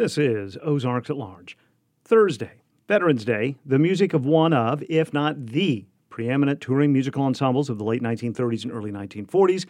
This is Ozarks at Large. Thursday, Veterans Day, the music of one of, if not the preeminent touring musical ensembles of the late 1930s and early 1940s,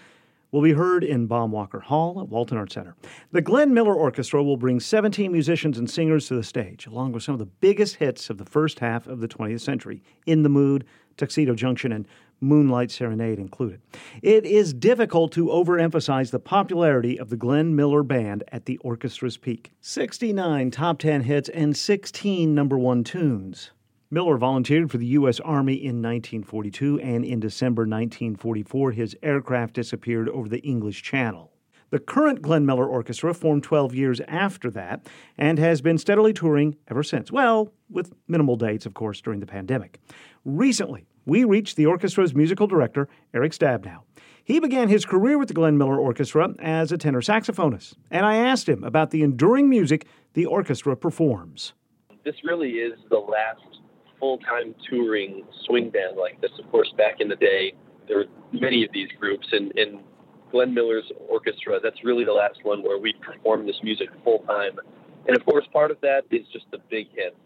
will be heard in Baum-Walker Hall at Walton Arts Center. The Glenn Miller Orchestra will bring 17 musicians and singers to the stage, along with some of the biggest hits of the first half of the 20th century In the Mood, Tuxedo Junction, and Moonlight Serenade included. It is difficult to overemphasize the popularity of the Glenn Miller Band at the orchestra's peak 69 top 10 hits and 16 number one tunes. Miller volunteered for the U.S. Army in 1942, and in December 1944, his aircraft disappeared over the English Channel. The current Glenn Miller Orchestra formed 12 years after that and has been steadily touring ever since. Well, with minimal dates, of course, during the pandemic. Recently, we reached the orchestra's musical director, Eric Stabnau. He began his career with the Glenn Miller Orchestra as a tenor saxophonist, and I asked him about the enduring music the orchestra performs. This really is the last full time touring swing band like this. Of course, back in the day, there were many of these groups, and, and Glenn Miller's orchestra, that's really the last one where we perform this music full time. And of course, part of that is just the big hits.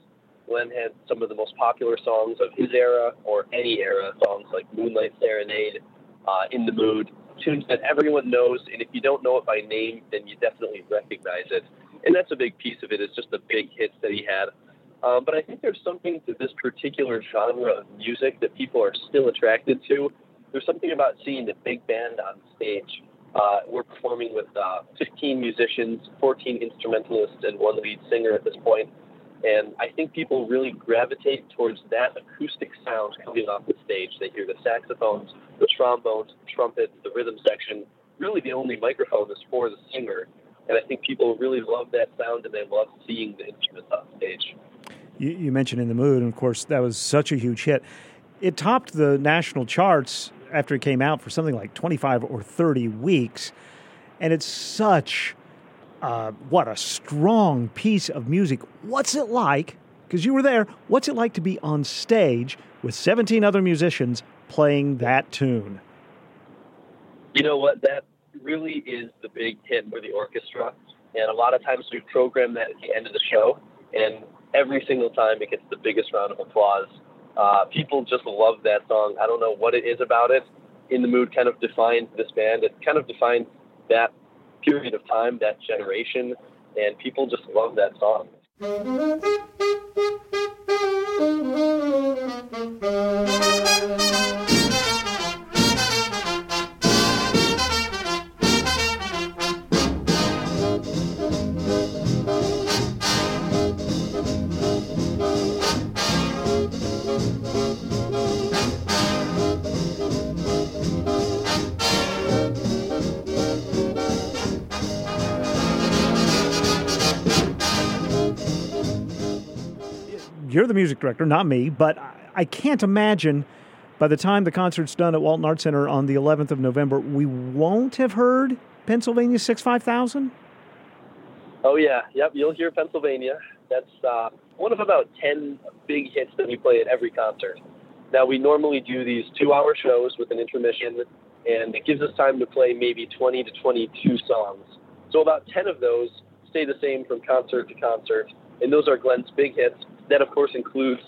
Glenn had some of the most popular songs of his era or any era, songs like Moonlight Serenade, uh, In the Mood, tunes that everyone knows. And if you don't know it by name, then you definitely recognize it. And that's a big piece of it, it, is just the big hits that he had. Um, but I think there's something to this particular genre of music that people are still attracted to. There's something about seeing the big band on stage. Uh, we're performing with uh, 15 musicians, 14 instrumentalists, and one lead singer at this point. And I think people really gravitate towards that acoustic sound coming off the stage. They hear the saxophones, the trombones, the trumpet, the rhythm section. Really, the only microphone is for the singer. And I think people really love that sound and they love seeing the instruments on stage. You, you mentioned In the Mood, and of course, that was such a huge hit. It topped the national charts after it came out for something like 25 or 30 weeks. And it's such uh, what a strong piece of music. What's it like? Because you were there. What's it like to be on stage with 17 other musicians playing that tune? You know what? That really is the big hit for the orchestra. And a lot of times we program that at the end of the show. And every single time it gets the biggest round of applause. Uh, people just love that song. I don't know what it is about it. In the Mood kind of defines this band. It kind of defines that period of time, that generation, and people just love that song. you're the music director, not me, but I can't imagine by the time the concert's done at Walton Arts Center on the 11th of November, we won't have heard Pennsylvania 65000? Oh, yeah. Yep, you'll hear Pennsylvania. That's uh, one of about 10 big hits that we play at every concert. Now, we normally do these two hour shows with an intermission, and it gives us time to play maybe 20 to 22 songs. So, about 10 of those stay the same from concert to concert, and those are Glenn's big hits. That, of course, includes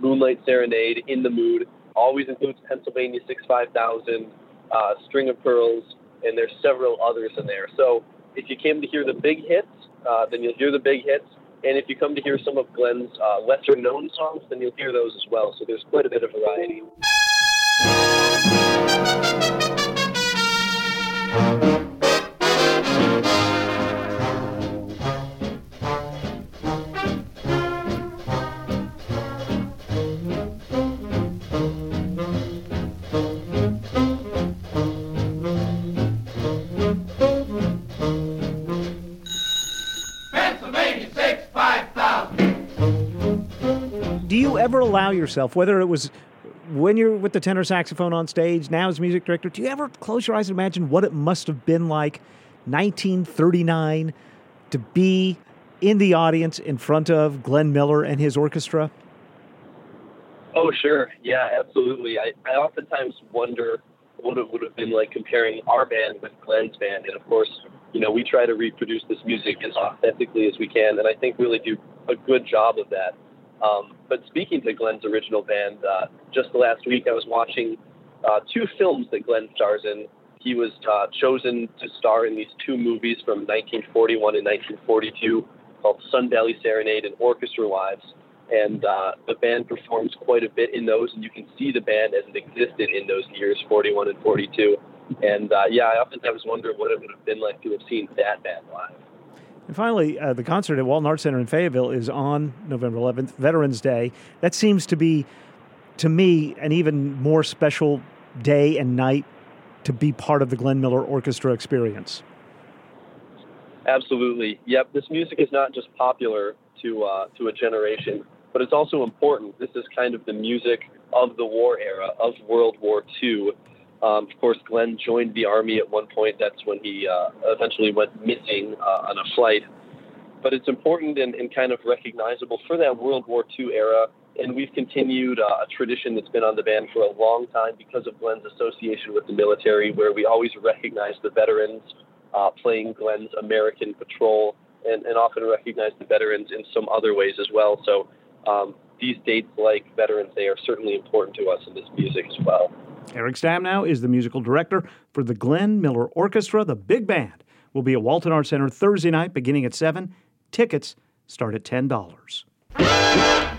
Moonlight Serenade, In the Mood, always includes Pennsylvania 65000, uh, String of Pearls, and there's several others in there. So if you came to hear the big hits, uh, then you'll hear the big hits. And if you come to hear some of Glenn's uh, lesser known songs, then you'll hear those as well. So there's quite a bit of variety. Ever allow yourself, whether it was when you're with the tenor saxophone on stage, now as music director, do you ever close your eyes and imagine what it must have been like 1939 to be in the audience in front of Glenn Miller and his orchestra? Oh, sure. Yeah, absolutely. I, I oftentimes wonder what it would have been like comparing our band with Glenn's band. And of course, you know, we try to reproduce this music as authentically as we can, and I think we really do a good job of that. Um, but speaking to Glenn's original band, uh, just the last week I was watching uh, two films that Glenn stars in. He was uh, chosen to star in these two movies from 1941 and 1942 called Sun Valley Serenade and Orchestra Wives. And uh, the band performs quite a bit in those, and you can see the band as it existed in those years, 41 and 42. And uh, yeah, I oftentimes wonder what it would have been like to have seen that band live. And finally, uh, the concert at Walton Arts Center in Fayetteville is on November 11th, Veterans Day. That seems to be, to me, an even more special day and night to be part of the Glenn Miller Orchestra experience. Absolutely. Yep. This music is not just popular to uh, to a generation, but it's also important. This is kind of the music of the war era, of World War II. Um, of course, Glenn joined the army at one point. That's when he uh, eventually went missing uh, on a flight. But it's important and, and, kind of recognizable for that World War II era. And we've continued uh, a tradition that's been on the band for a long time because of Glenn's association with the military, where we always recognize the veterans uh, playing Glenn's American Patrol and, and, often recognize the veterans in some other ways as well. So um, these dates, like Veterans Day, are certainly important to us in this music as well. Eric Stabnau is the musical director for the Glenn Miller Orchestra. The big band will be at Walton Arts Center Thursday night beginning at 7. Tickets start at $10.